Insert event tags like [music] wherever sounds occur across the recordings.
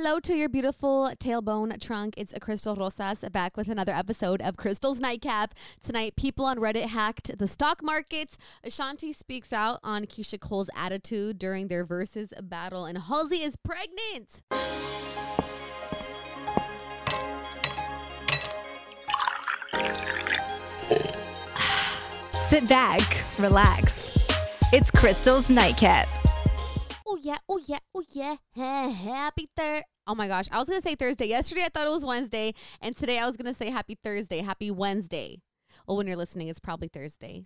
Hello to your beautiful tailbone trunk. It's a Crystal Rosas back with another episode of Crystal's Nightcap. Tonight, people on Reddit hacked the stock markets. Ashanti speaks out on Keyshia Cole's attitude during their Verzuz battle, and Halsey is pregnant. [sighs] Sit back, relax. It's Crystal's Nightcap. Oh yeah, oh yeah, oh yeah. [laughs] Happy Thur. Oh my gosh, I was gonna say Thursday. Yesterday I thought it was Wednesday, and today I was gonna say Happy Thursday, Happy Wednesday. Well, when you're listening, it's probably Thursday.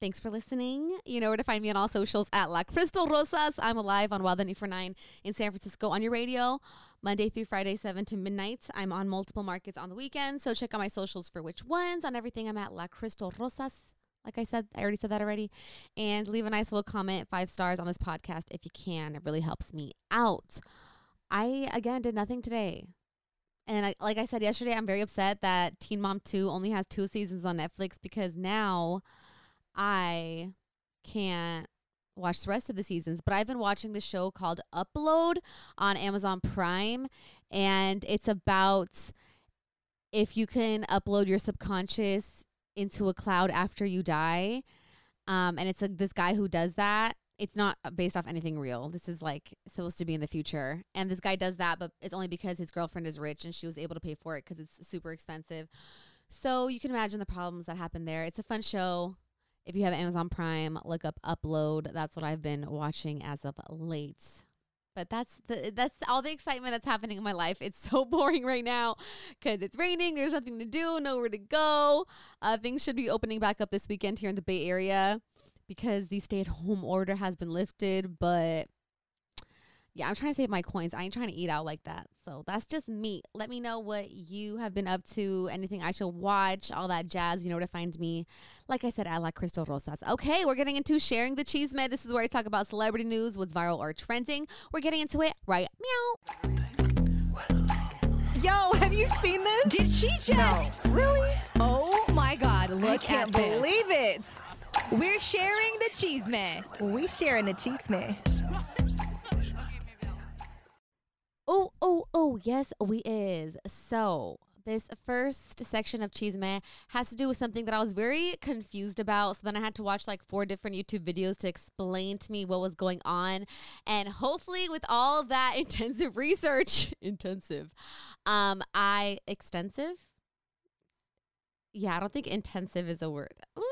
Thanks for listening. You know where to find me on all socials at La Crystal Rosas. I'm alive on Wild 9 in San Francisco on your radio, Monday through Friday, 7 to midnight. I'm on multiple markets on the weekend, so check out my socials for which ones. On everything, I'm at La Crystal Rosas. Like I said, I already said that already. And leave a nice little comment, five stars on this podcast if you can. It really helps me out. I, again, did nothing today. And I, like I said yesterday, I'm very upset that Teen Mom 2 only has two seasons on Netflix because now I can't watch the rest of the seasons. But I've been watching the show called Upload on Amazon Prime. And it's about if you can upload your subconscious into a cloud after you die. Um, and it's like this guy who does that. It's not based off anything real. This is like supposed to be in the future. And this guy does that, but it's only because his girlfriend is rich and she was able to pay for it because it's super expensive. So you can imagine the problems that happen there. It's a fun show. If you have Amazon Prime, look up Upload. That's what I've been watching as of late. But that's the that's all the excitement that's happening in my life. It's so [laughs] boring right now because it's raining. There's nothing to do, nowhere to go. Uh, things should be opening back up this weekend here in the Bay Area because the stay-at-home order has been lifted. But yeah, I'm trying to save my coins. I ain't trying to eat out like that. So that's just me. Let me know what you have been up to, anything I should watch, all that jazz. You know where to find me. Like I said, I like Crystal Rosas. Okay, we're getting into sharing the Chisme. This is where I talk about celebrity news, what's viral or trending. We're getting into it right meow. Yo, have you seen this? Did she just? No. Really? Oh my God, look I can't at this. believe it. We're sharing the Chisme. We sharing the Chisme. Oh, oh, oh, yes, we is. So this first section of Chisme has to do with something that I was very confused about. So then I had to watch like four different YouTube videos to explain to me what was going on. And hopefully with all that [laughs] intensive research, [laughs] intensive, um, I extensive. Yeah, I don't think intensive is a word. Mm,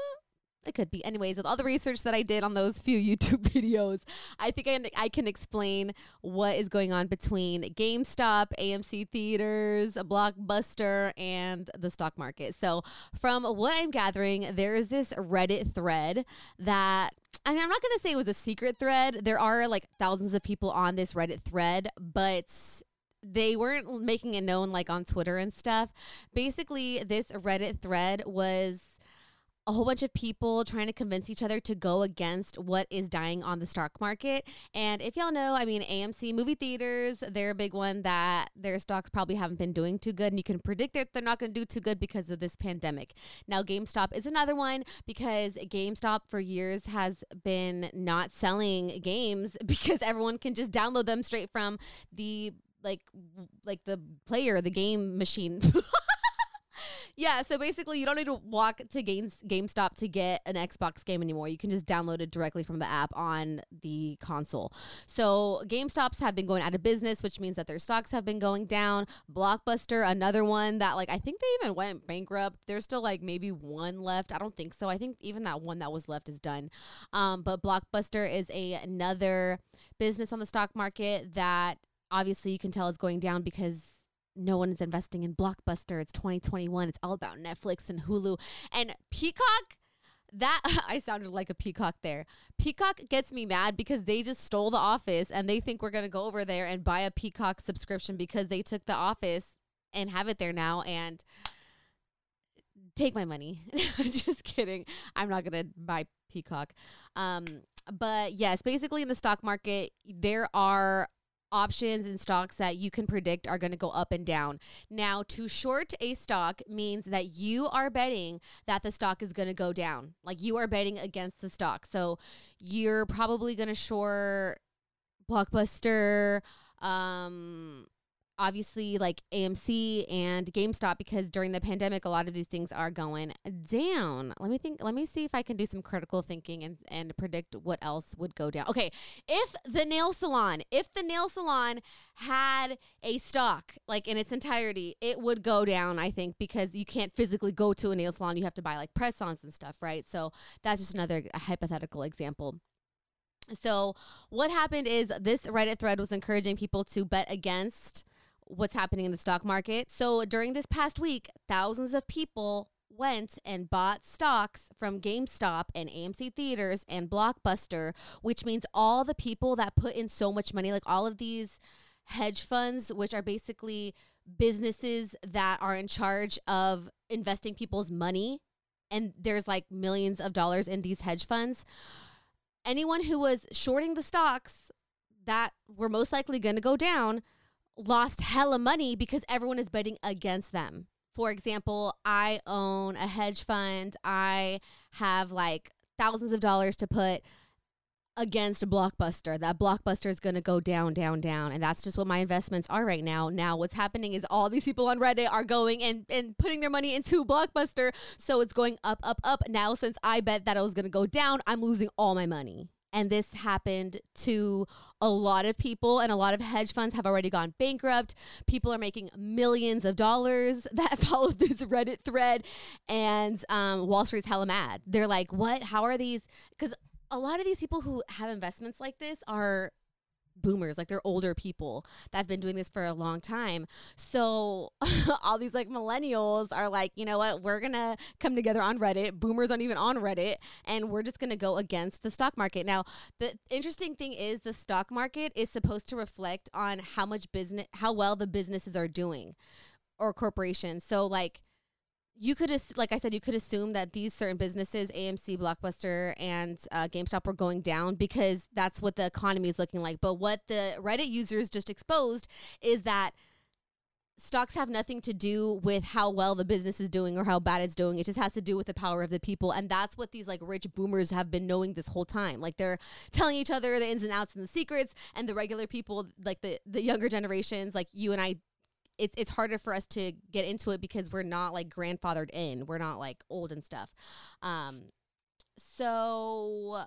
it could be. Anyways, with all the research that I did on those few [laughs] YouTube videos, I think I, I can explain what is going on between GameStop, AMC Theaters, Blockbuster, and the stock market. So, from what I'm gathering, there is this Reddit thread that I mean, I'm not going to say it was a secret thread. There are like thousands of people on this Reddit thread, but they weren't making it known like on Twitter and stuff. Basically, this Reddit thread was a whole bunch of people trying to convince each other to go against what is dying on the stock market. And if y'all know, I mean, AMC movie theaters, they're a big one that their stocks probably haven't been doing too good. And you can predict that they're not going to do too good because of this pandemic. Now, GameStop is another one because GameStop for years has been not selling games [laughs] because everyone can just download them straight from the like like the player the game machine [laughs] yeah, so basically, you don't need to walk to Games, GameStop to get an Xbox game anymore. You can just download it directly from the app on the console. So, GameStops have been going out of business, which means that their stocks have been going down. Blockbuster, another one that, like, I think they even went bankrupt. There's still, like, maybe one left. I don't think so. I think even that one that was left is done. Um, but Blockbuster is a, another business on the stock market that obviously you can tell is going down because no one is investing in Blockbuster. It's 2021. It's all about Netflix and Hulu. And Peacock, that [laughs] I sounded like a peacock there. Peacock gets me mad because they just stole the office and they think we're going to go over there and buy a Peacock subscription because they took the office and have it there now and take my money. [laughs] just kidding. I'm not going to buy Peacock. Um but yes, basically in the stock market there are options and stocks that you can predict are going to go up and down. Now, to short a stock means that you are betting that the stock is going to go down. Like you are betting against the stock. So you're probably going to short Blockbuster, um, obviously like AMC and GameStop because during the pandemic a lot of these things are going down. Let me think let me see if I can do some critical thinking and and predict what else would go down. Okay, if the nail salon, if the nail salon had a stock like in its entirety, it would go down I think because you can't physically go to a nail salon, you have to buy like press-ons and stuff, right? So that's just another hypothetical example. So, what happened is this Reddit thread was encouraging people to bet against what's happening in the stock market. So during this past week, thousands of people went and bought stocks from GameStop and AMC Theaters and Blockbuster, which means all the people that put in so much money, like all of these hedge funds, which are basically businesses that are in charge of investing people's money, and there's like millions of dollars in these hedge funds. Anyone who was shorting the stocks that were most likely going to go down lost hella money because everyone is betting against them. For example, I own a hedge fund. I have like thousands of dollars to put against blockbuster. That blockbuster is going to go down, down, down. And that's just what my investments are right now. Now, what's happening is all these people on Reddit are going and, and putting their money into blockbuster. So it's going up, up, up. Now, since I bet that it was going to go down, I'm losing all my money. And this happened to a lot of people, and a lot of hedge funds have already gone bankrupt. People are making millions of dollars [laughs] that followed this Reddit thread, and um, Wall Street's hella mad. They're like, What? How are these? Because a lot of these people who have investments like this are boomers, like they're older people that have been doing this for a long time. So [laughs] all these like millennials are like, you know what, we're gonna come together on Reddit. Boomers aren't even on Reddit, and we're just gonna go against the stock market. Now, the interesting thing is the stock market is supposed to reflect on how much business, how well the businesses are doing, or corporations. So like you could like I said, you could assume that these certain businesses, AMC, Blockbuster, and uh, GameStop, were going down because that's what the economy is looking like. But what the Reddit users just exposed is that stocks have nothing to do with how well the business is doing or how bad it's doing. It just has to do with the power of the people. And that's what these like rich boomers have been knowing this whole time. Like they're telling each other the ins and outs and the secrets and the regular people, like the, the younger generations, like you and I it's it's harder for us to get into it because we're not like grandfathered in. We're not like old and stuff. Um so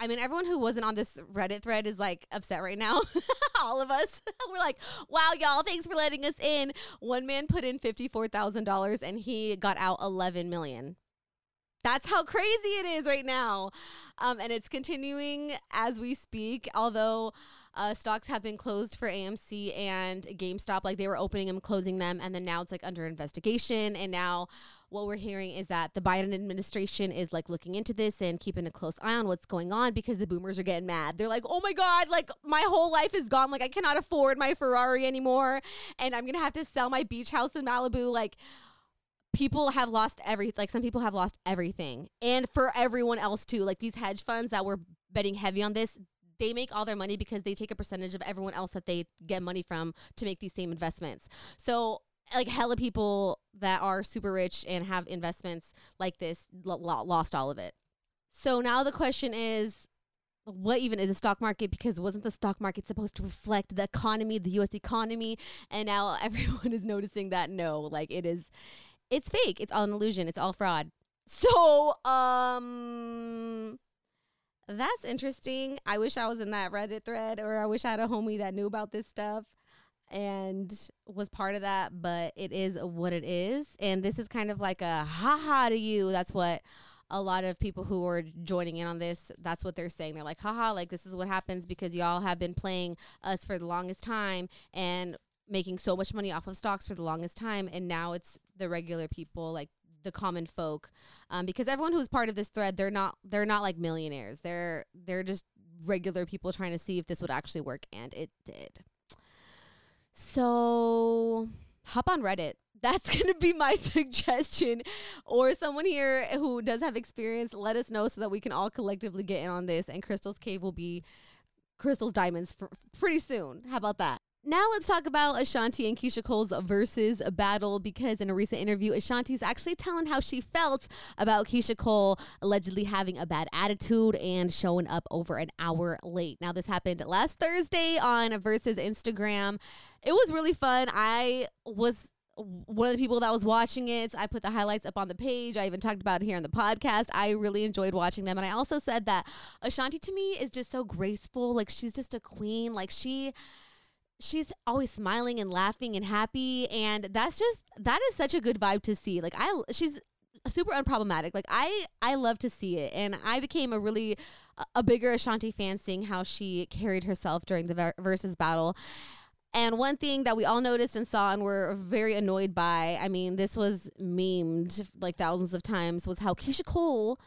I mean, everyone who wasn't on this Reddit thread is like upset right now. [laughs] All of us. [laughs] We're like, wow, y'all, thanks for letting us in. One man put in $54,000 and he got out 11 million. That's how crazy it is right now. Um, and it's continuing as we speak, although uh, stocks have been closed for AMC and GameStop. Like they were opening them, closing them, and then now it's like under investigation. And now what we're hearing is that the Biden administration is like looking into this and keeping a close eye on what's going on because the boomers are getting mad. They're like, oh my God, like my whole life is gone. Like I cannot afford my Ferrari anymore. And I'm going to have to sell my beach house in Malibu. Like, people have lost every like some people have lost everything and for everyone else too like these hedge funds that were betting heavy on this they make all their money because they take a percentage of everyone else that they get money from to make these same investments. So like hella people that are super rich and have investments like this lo- lost all of it. So now the question is what even is a stock market? Because wasn't the stock market supposed to reflect the economy the us economy? And now [laughs] everyone is noticing that no like it is it's fake. It's all an illusion. It's all fraud. So um that's interesting i wish i was in that reddit thread or i wish i had a homie that knew about this stuff and was part of that but it is what it is and this is kind of like a haha to you that's what a lot of people who are joining in on this, that's what they're saying. They're like, haha, like this is what happens because y'all have been playing us for the longest time and making so much money off of stocks for the longest time. And now it's the regular people, like the common folk. Um, because everyone who's part of this thread, they're not they're not like millionaires. They're they're just regular people trying to see if this would actually work. And it did. So hop on Reddit. [laughs] That's going to be my [laughs] suggestion. Or someone here who does have experience, let us know so that we can all collectively get in on this. And Crystal's Cave will be Crystal's Diamonds pretty soon. How about that? Now let's talk about Ashanti and Keyshia Cole's Verzuz battle because in a recent interview, Ashanti's actually telling how she felt about Keyshia Cole allegedly having a bad attitude and showing up over an hour late. Now this happened last Thursday on Verzuz Instagram. It was really fun. I was one of the people that was watching it. I put the highlights up on the page. I even talked about it here on the podcast. I really enjoyed watching them. And I also said that Ashanti to me is just so graceful. Like she's just a queen. Like she she's always smiling and laughing and happy and that's just that is such a good vibe to see. Like i she's super unproblematic. Like i i love to see it and i became a really a bigger ashanti fan seeing how she carried herself during the Verzuz battle. And one thing that we all noticed and saw and were very annoyed by, I mean, this was memed like thousands of times, was how Keyshia Cole,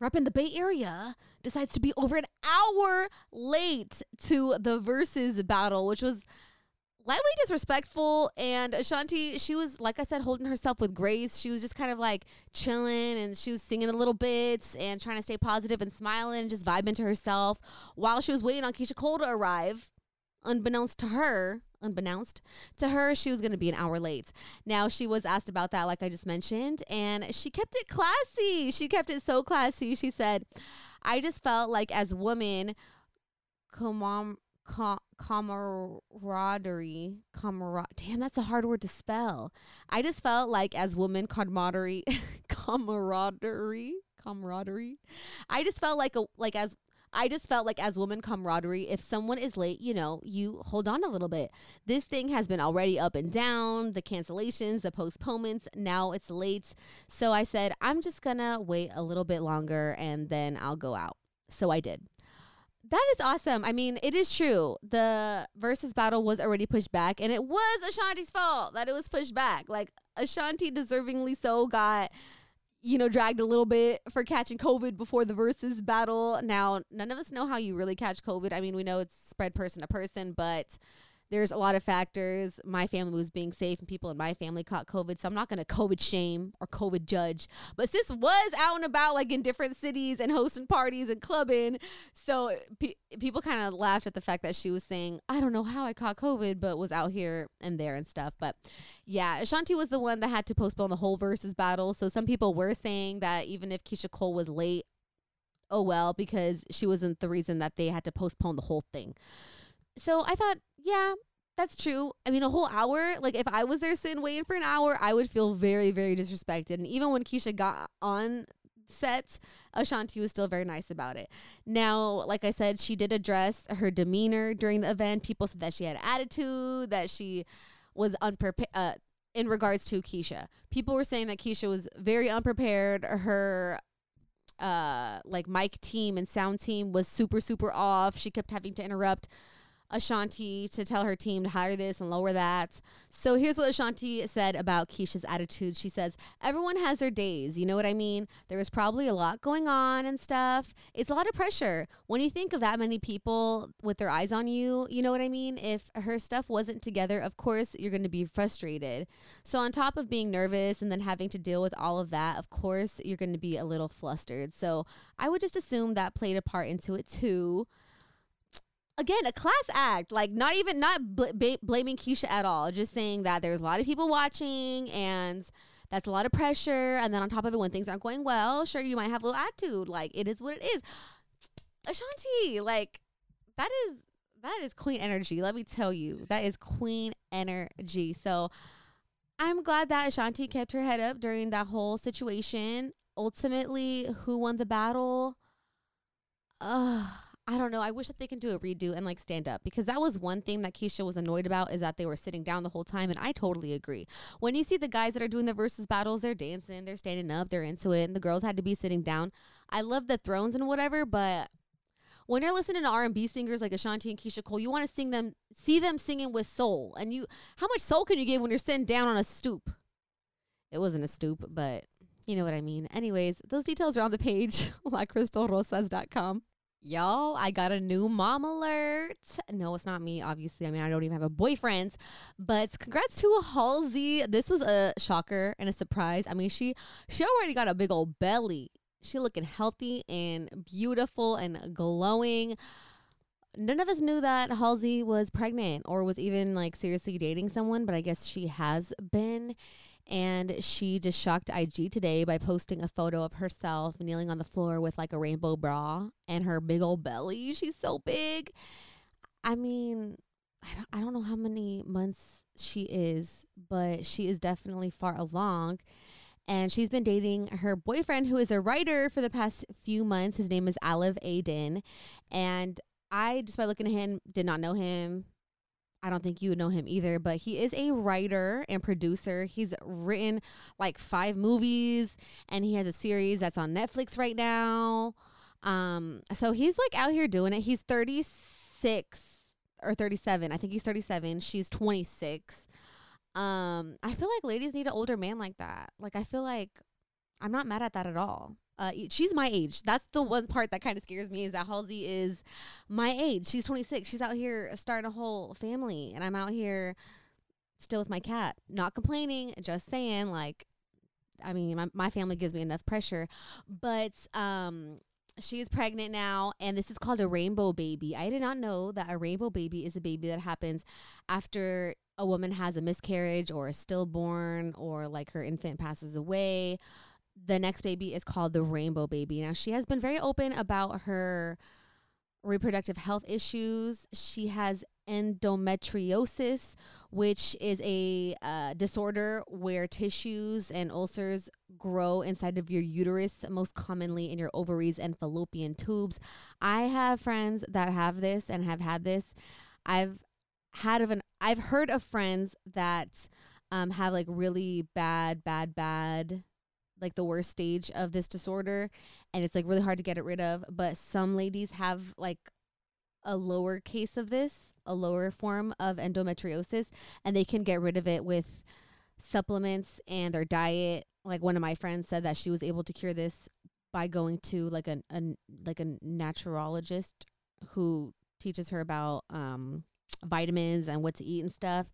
rep in the Bay Area, decides to be over an hour late to the Verzuz battle, which was lightly disrespectful. And Ashanti, she was, like I said, holding herself with grace. She was just kind of like chilling and she was singing a little bit and trying to stay positive and smiling and just vibing to herself while she was waiting on Keyshia Cole to arrive unbeknownst to her, unbeknownst to her, she was going to be an hour late. Now, she was asked about that, like I just mentioned, and she kept it classy. She kept it so classy. She said, I just felt like as women, com- com- camaraderie, camarade, damn, that's a hard word to spell. I just felt like as women, camaraderie, [laughs] camaraderie, camaraderie. I just felt like a like as I just felt like as woman camaraderie, if someone is late, you know, you hold on a little bit. This thing has been already up and down, the cancellations, the postponements. Now it's late. So I said, I'm just going to wait a little bit longer and then I'll go out. So I did. That is awesome. I mean, it is true. The Verzuz battle was already pushed back, and it was Ashanti's fault that it was pushed back. Like, Ashanti deservingly so got you know, dragged a little bit for catching COVID before the Verzuz battle. Now, none of us know how you really catch COVID. I mean, we know it's spread person to person, but there's a lot of factors. My family was being safe, and people in my family caught COVID. So I'm not going to COVID shame or COVID judge. But sis was out and about, like in different cities and hosting parties and clubbing. So pe- people kind of laughed at the fact that she was saying, I don't know how I caught COVID, but was out here and there and stuff. But yeah, Ashanti was the one that had to postpone the whole Verzuz battle. So some people were saying that even if Keyshia Cole was late, oh well, because she wasn't the reason that they had to postpone the whole thing. So I thought, yeah, that's true. I mean, a whole hour, like if I was there sitting waiting for an hour, I would feel very, very disrespected. And even when Keyshia got on set, Ashanti was still very nice about it. Now, like I said, she did address her demeanor during the event. People said that she had attitude, that she was unprepared. Uh, in regards to Keyshia, people were saying that Keyshia was very unprepared. Her uh like mic team and sound team was super super off. She kept having to interrupt Ashanti to tell her team to hire this and lower that. So here's what Ashanti said about Keyshia's attitude. She says, Everyone has their days. You know what I mean? There was probably a lot going on and stuff. It's a lot of pressure. When you think of that many people with their eyes on you, you know what I mean? If her stuff wasn't together, of course, you're going to be frustrated. So, on top of being nervous and then having to deal with all of that, of course, you're going to be a little flustered. So, I would just assume that played a part into it too again a class act like not even not bl- b- blaming keyshia at all just saying that there's a lot of people watching and that's a lot of pressure and then on top of it when things aren't going well sure you might have a little attitude like it is what it is [tsk] Ashanti, like that is that is queen energy. Let me tell you, that is queen energy. So I'm glad that Ashanti kept her head up during that whole situation. Ultimately, who won the battle? Uh, I don't know. I wish that they can do a redo and like stand up because that was one thing that Keyshia was annoyed about is that they were sitting down the whole time. And I totally agree. When you see the guys that are doing the Verzuz battles, they're dancing, they're standing up, they're into it, and the girls had to be sitting down. I love the thrones and whatever, but when you're listening to R&B singers like Ashanti and Keyshia Cole, you want to sing them, see them singing with soul. And you, how much soul can you give when you're sitting down on a stoop? It wasn't a stoop, but you know what I mean. Anyways, those details are on the page, [laughs] lacrystalrosas.com. Y'all, I got a new mom alert. No, it's not me, obviously. I mean, I don't even have a boyfriend. But congrats to Halsey. This was a shocker and a surprise. I mean, she she already got a big old belly. She looking healthy and beautiful and glowing. None of us knew that Halsey was pregnant or was even like seriously dating someone, but I guess she has been. And she just shocked IG today by posting a photo of herself kneeling on the floor with like a rainbow bra and her big old belly. She's so big. I mean, I don't, I don't know how many months she is, but she is definitely far along. And she's been dating her boyfriend, who is a writer for the past few months. His name is Alev Aydin. And I, just by looking at him, did not know him. I don't think you would know him either, but he is a writer and producer. He's written like five movies and he has a series that's on Netflix right now. Um, so he's like out here doing it. He's 36 or 37. I think he's 37. She's 26. Um, I feel like ladies need an older man like that. Like I feel like I'm not mad at that at all. Uh, she's my age. That's the one part that kind of scares me is that Halsey is my age. She's 26. She's out here starting a whole family, and I'm out here still with my cat. Not complaining, just saying, like, I mean, my, my family gives me enough pressure, but um, she is pregnant now, and this is called a rainbow baby. I did not know that a rainbow baby is a baby that happens after a woman has a miscarriage or a stillborn or like her infant passes away the next baby is called the rainbow baby. Now, she has been very open about her reproductive health issues. She has endometriosis, which is a uh, disorder where tissues and ulcers grow inside of your uterus, most commonly in your ovaries and fallopian tubes. I have friends that have this and have had this. I've had of an I've heard of friends that um, have like really bad, bad, bad like the worst stage of this disorder and it's like really hard to get it rid of but some ladies have like a lower case of this a lower form of endometriosis and they can get rid of it with supplements and their diet. Like one of my friends said that she was able to cure this by going to like a, a like a naturologist who teaches her about um vitamins and what to eat and stuff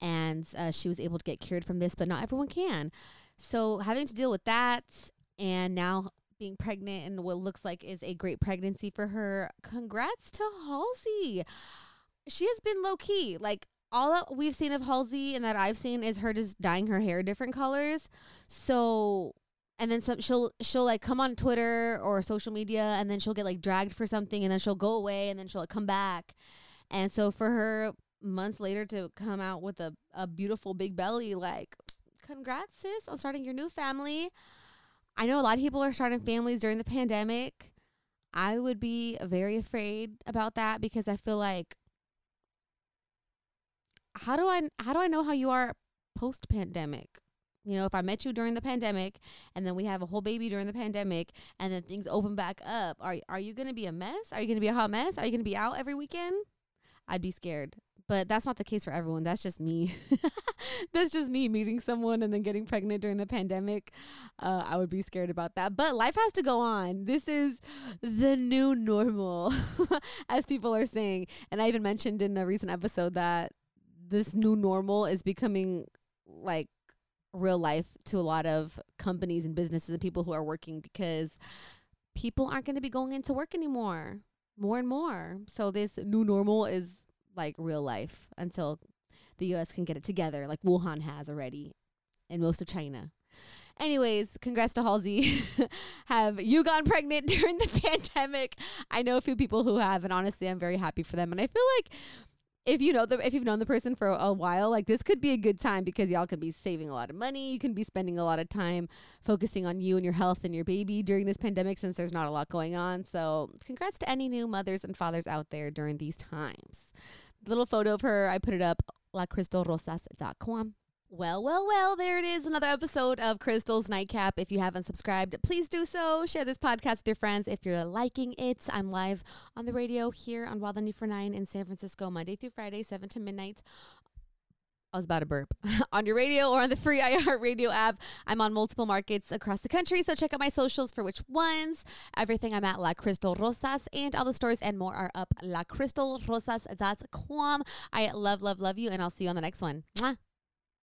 and uh, she was able to get cured from this but not everyone can so having to deal with that and now being pregnant and what looks like is a great pregnancy for her. Congrats to Halsey. She has been low key. Like all that we've seen of Halsey and that I've seen is her just dyeing her hair different colors. So and then some she'll she'll like come on Twitter or social media and then she'll get like dragged for something and then she'll go away and then she'll like, come back. And so for her months later to come out with a, a beautiful big belly, like congrats, sis, on starting your new family. I know a lot of people are starting families during the pandemic. I would be very afraid about that because I feel like how do I how do I know how you are post pandemic? You know, if I met you during the pandemic and then we have a whole baby during the pandemic and then things open back up, are are you going to be a mess? Are you going to be a hot mess? Are you going to be out every weekend? I'd be scared. But that's not the case for everyone. That's just me. [laughs] that's just me meeting someone and then getting pregnant during the pandemic. Uh, I would be scared about that. But life has to go on. This is the new normal, [laughs] as people are saying. And I even mentioned in a recent episode that this new normal is becoming like real life to a lot of companies and businesses and people who are working because people aren't going to be going into work anymore more and more. So this new normal is like real life until the US can get it together, like Wuhan has already in most of China. Anyways, congrats to Halsey. [laughs] have you gone pregnant [laughs] during the [laughs] pandemic? I know a few people who have, and honestly, I'm very happy for them. And I feel like if you know the if you've known the person for a while, like this could be a good time because y'all can be saving a lot of money. You can be spending a lot of time focusing on you and your health and your baby during this pandemic since there's not a lot going on. So, congrats to any new mothers and fathers out there during these times. Little photo of her, I put it up lacrystalrosas.com. Well, well, well, there it is. Another episode of Crystal's Nightcap. If you haven't subscribed, please do so. Share this podcast with your friends if you're liking it. I'm live on the radio here on Wild 949 in San Francisco, Monday through Friday, 7 to midnight. I was about to burp. [laughs] on your radio or on the free [laughs] iHeartRadio app. I'm on multiple markets across the country, so check out my socials for which ones. Everything I'm at La Crystal Rosas, and all the stores and more are up lacrystalrosas.com. I love, love, love you, and I'll see you on the next one. Mwah.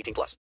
18 plus.